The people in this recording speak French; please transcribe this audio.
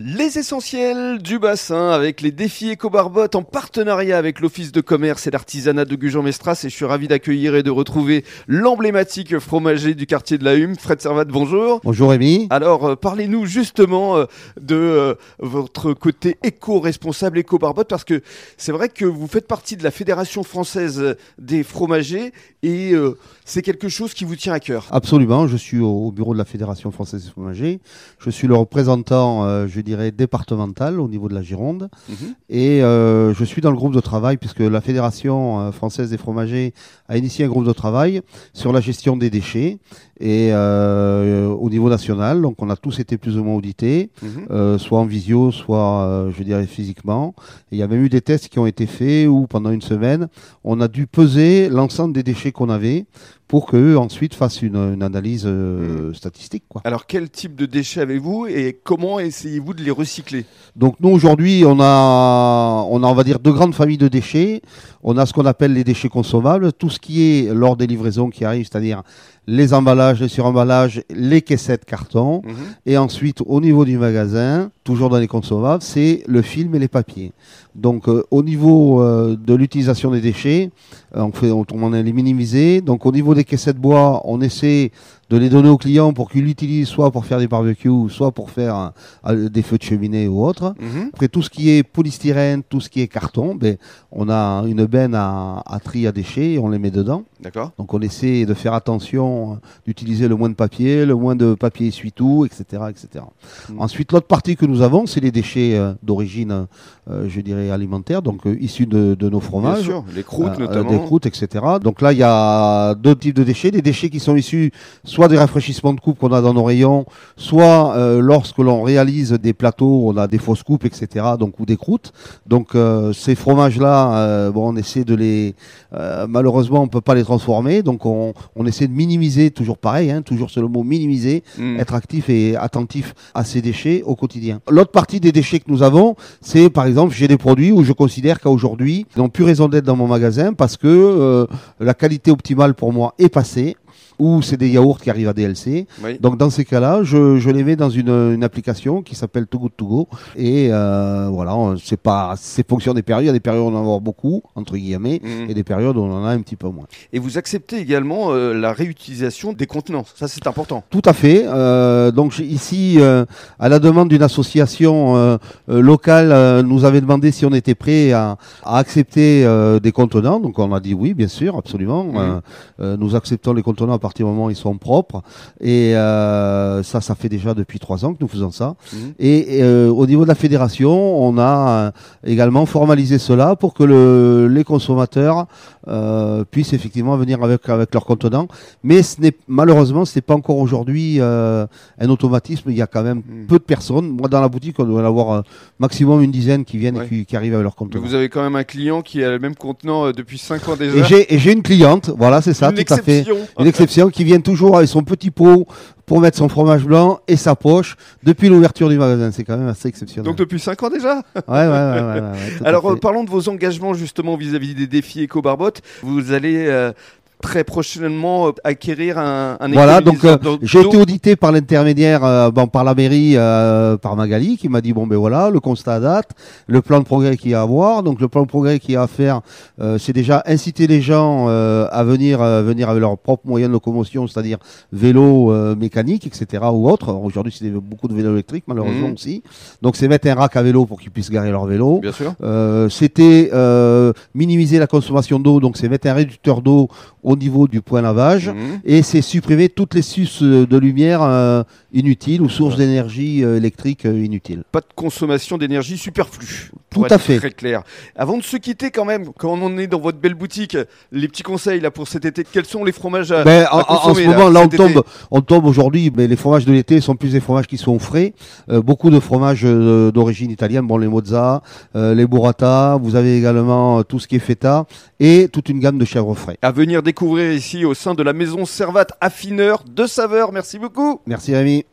Les essentiels du bassin avec les défis éco-barbotte en partenariat avec l'Office de commerce et d'artisanat de Gujan-Mestras et je suis ravi d'accueillir et de retrouver l'emblématique fromager du quartier de la Hume, Fred Servat, bonjour. Bonjour Rémi. Alors euh, parlez-nous justement euh, de euh, votre côté éco-responsable, éco-barbotte parce que c'est vrai que vous faites partie de la Fédération française des fromagers et c'est quelque chose qui vous tient à cœur. Absolument, je suis au bureau de la Fédération française des fromagers, je suis le représentant, je dirais, départemental au niveau de la Gironde. Mhm. Et euh, je suis dans le groupe de travail puisque la Fédération euh, française des fromagers a initié un groupe de travail sur la gestion des déchets et euh, au niveau national. Donc on a tous été plus ou moins audités, mhm. soit en visio, soit je dirais physiquement. il y a même eu des tests qui ont été faits où pendant une semaine, on a dû peser l'ensemble des déchets qu'on avait pour qu'eux ensuite fassent une, analyse euh, statistique. Quoi. Alors quel type de déchets avez-vous et comment essayez-vous de les recycler Donc nous aujourd'hui on a, on a on va dire deux grandes familles de déchets. On a ce qu'on appelle les déchets consommables, tout ce qui est lors des livraisons qui arrivent, c'est-à-dire les emballages, les suremballages, les caissettes carton. Mhm. Et ensuite, au niveau du magasin, toujours dans les consommables, c'est le film et les papiers. Donc, euh, au niveau euh, de l'utilisation des déchets, euh, on fait, on, on les minimiser. Donc, au niveau des caissettes bois, on essaie de les donner aux clients pour qu'ils l'utilisent soit pour faire des barbecues, soit pour faire des feux de cheminée ou autre. Mhm. Après tout ce qui est polystyrène, tout ce qui est carton, ben, on a une benne à, à tri à déchets et on les met dedans. D'accord. Donc on essaie de faire attention d'utiliser le moins de papier, le moins de papier essuie-tout, etc., etc. Mhm. Ensuite, l'autre partie que nous avons, c'est les déchets euh, d'origine, euh, je dirais alimentaire, donc euh, issus de, de, nos fromages. Bien sûr, les croûtes notamment. Des croûtes, etc. Donc là, il y a deux types de déchets, des déchets qui sont issus soit des rafraîchissements de coupe qu'on a dans nos rayons, soit euh, lorsque l'on réalise des plateaux, on a des fausses coupes, etc. Donc ou des croûtes. Donc euh, ces fromages-là, euh, bon, on essaie de les, malheureusement, on peut pas les transformer. Donc on, on essaie de minimiser, toujours pareil, hein, toujours c'est le mot minimiser, mm. être actif et attentif à ces déchets au quotidien. L'autre partie des déchets que nous avons, c'est par exemple, j'ai des produits où je considère qu'aujourd'hui, ils n'ont plus raison d'être dans mon magasin parce que la qualité optimale pour moi est passée ou c'est des yaourts qui arrivent à DLC. Donc dans ces cas-là, je, je, les mets dans une, une application qui s'appelle Too Good To Go. Et euh, voilà, c'est pas, c'est fonction des périodes. Il y a des périodes où on en a beaucoup entre guillemets mhm. et des périodes où on en a un petit peu moins. Et vous acceptez également euh, la réutilisation des contenants. Ça c'est important. Tout à fait. Euh, donc ici, euh, à la demande d'une association euh, locale, nous avait demandé si on était prêt à, à accepter des contenants. Donc on a dit oui, bien sûr, absolument. Mhm. nous acceptons les contenants à partir du moment où ils sont propres. Et euh, ça, ça fait déjà depuis trois ans que nous faisons ça. Mhm. Et, euh, au niveau de la fédération, on a euh, également formalisé cela pour que le, les consommateurs puissent effectivement venir avec avec leur contenant. Mais ce n'est malheureusement, ce n'est pas encore aujourd'hui un automatisme. Il y a quand même mhm. peu de personnes. Moi, dans la boutique, on doit avoir maximum une dizaine qui viennent et qui, arrivent avec leur contenant. vous avez quand même un client qui a le même contenant depuis cinq ans déjà. Et j'ai une cliente, voilà, c'est ça, tout à fait. Une exception qui viennent toujours avec son petit pot pour mettre son fromage blanc et sa poche depuis l'ouverture du magasin. C'est quand même assez exceptionnel. Donc depuis 5 ans déjà Ouais, ouais, ouais. Alors parlons de vos engagements justement vis-à-vis des défis éco-barbotte. Vous allez euh, très prochainement euh, acquérir un, un Voilà, donc euh, j'ai été audité par l'intermédiaire, euh, bon, par la mairie, par Magali, qui m'a dit bon ben voilà, le constat à date, le plan de progrès qu'il y a à avoir. Donc le plan de progrès qu'il y a à faire, c'est déjà inciter les gens à venir, venir avec leurs propres moyens de locomotion, c'est-à-dire vélo mécanique, etc. ou autre. Aujourd'hui, c'est beaucoup de vélos électriques, malheureusement mmh. aussi. Donc c'est mettre un rack à vélo pour qu'ils puissent garer leur vélo. Bien sûr. C'était minimiser la consommation d'eau, donc c'est mettre un réducteur d'eau au niveau du point lavage mhm. et c'est supprimer toutes les sources de lumière euh, inutiles ou sources d'énergie euh, électrique euh, inutiles. Pas de consommation d'énergie superflue. Tout à fait. Très clair. Avant de se quitter quand même, quand on est dans votre belle boutique, les petits conseils là pour cet été, quels sont les fromages à, ben, en, ce moment là, on tombe, on tombe aujourd'hui, mais les fromages de l'été sont plus des fromages qui sont frais. beaucoup de fromages d'origine italienne, bon les mozza, les burrata, vous avez également tout ce qui est feta et toute une gamme de chèvres frais. À venir découvrir ici au sein de la maison Servat affineur de saveurs. Merci beaucoup. Merci Rémi.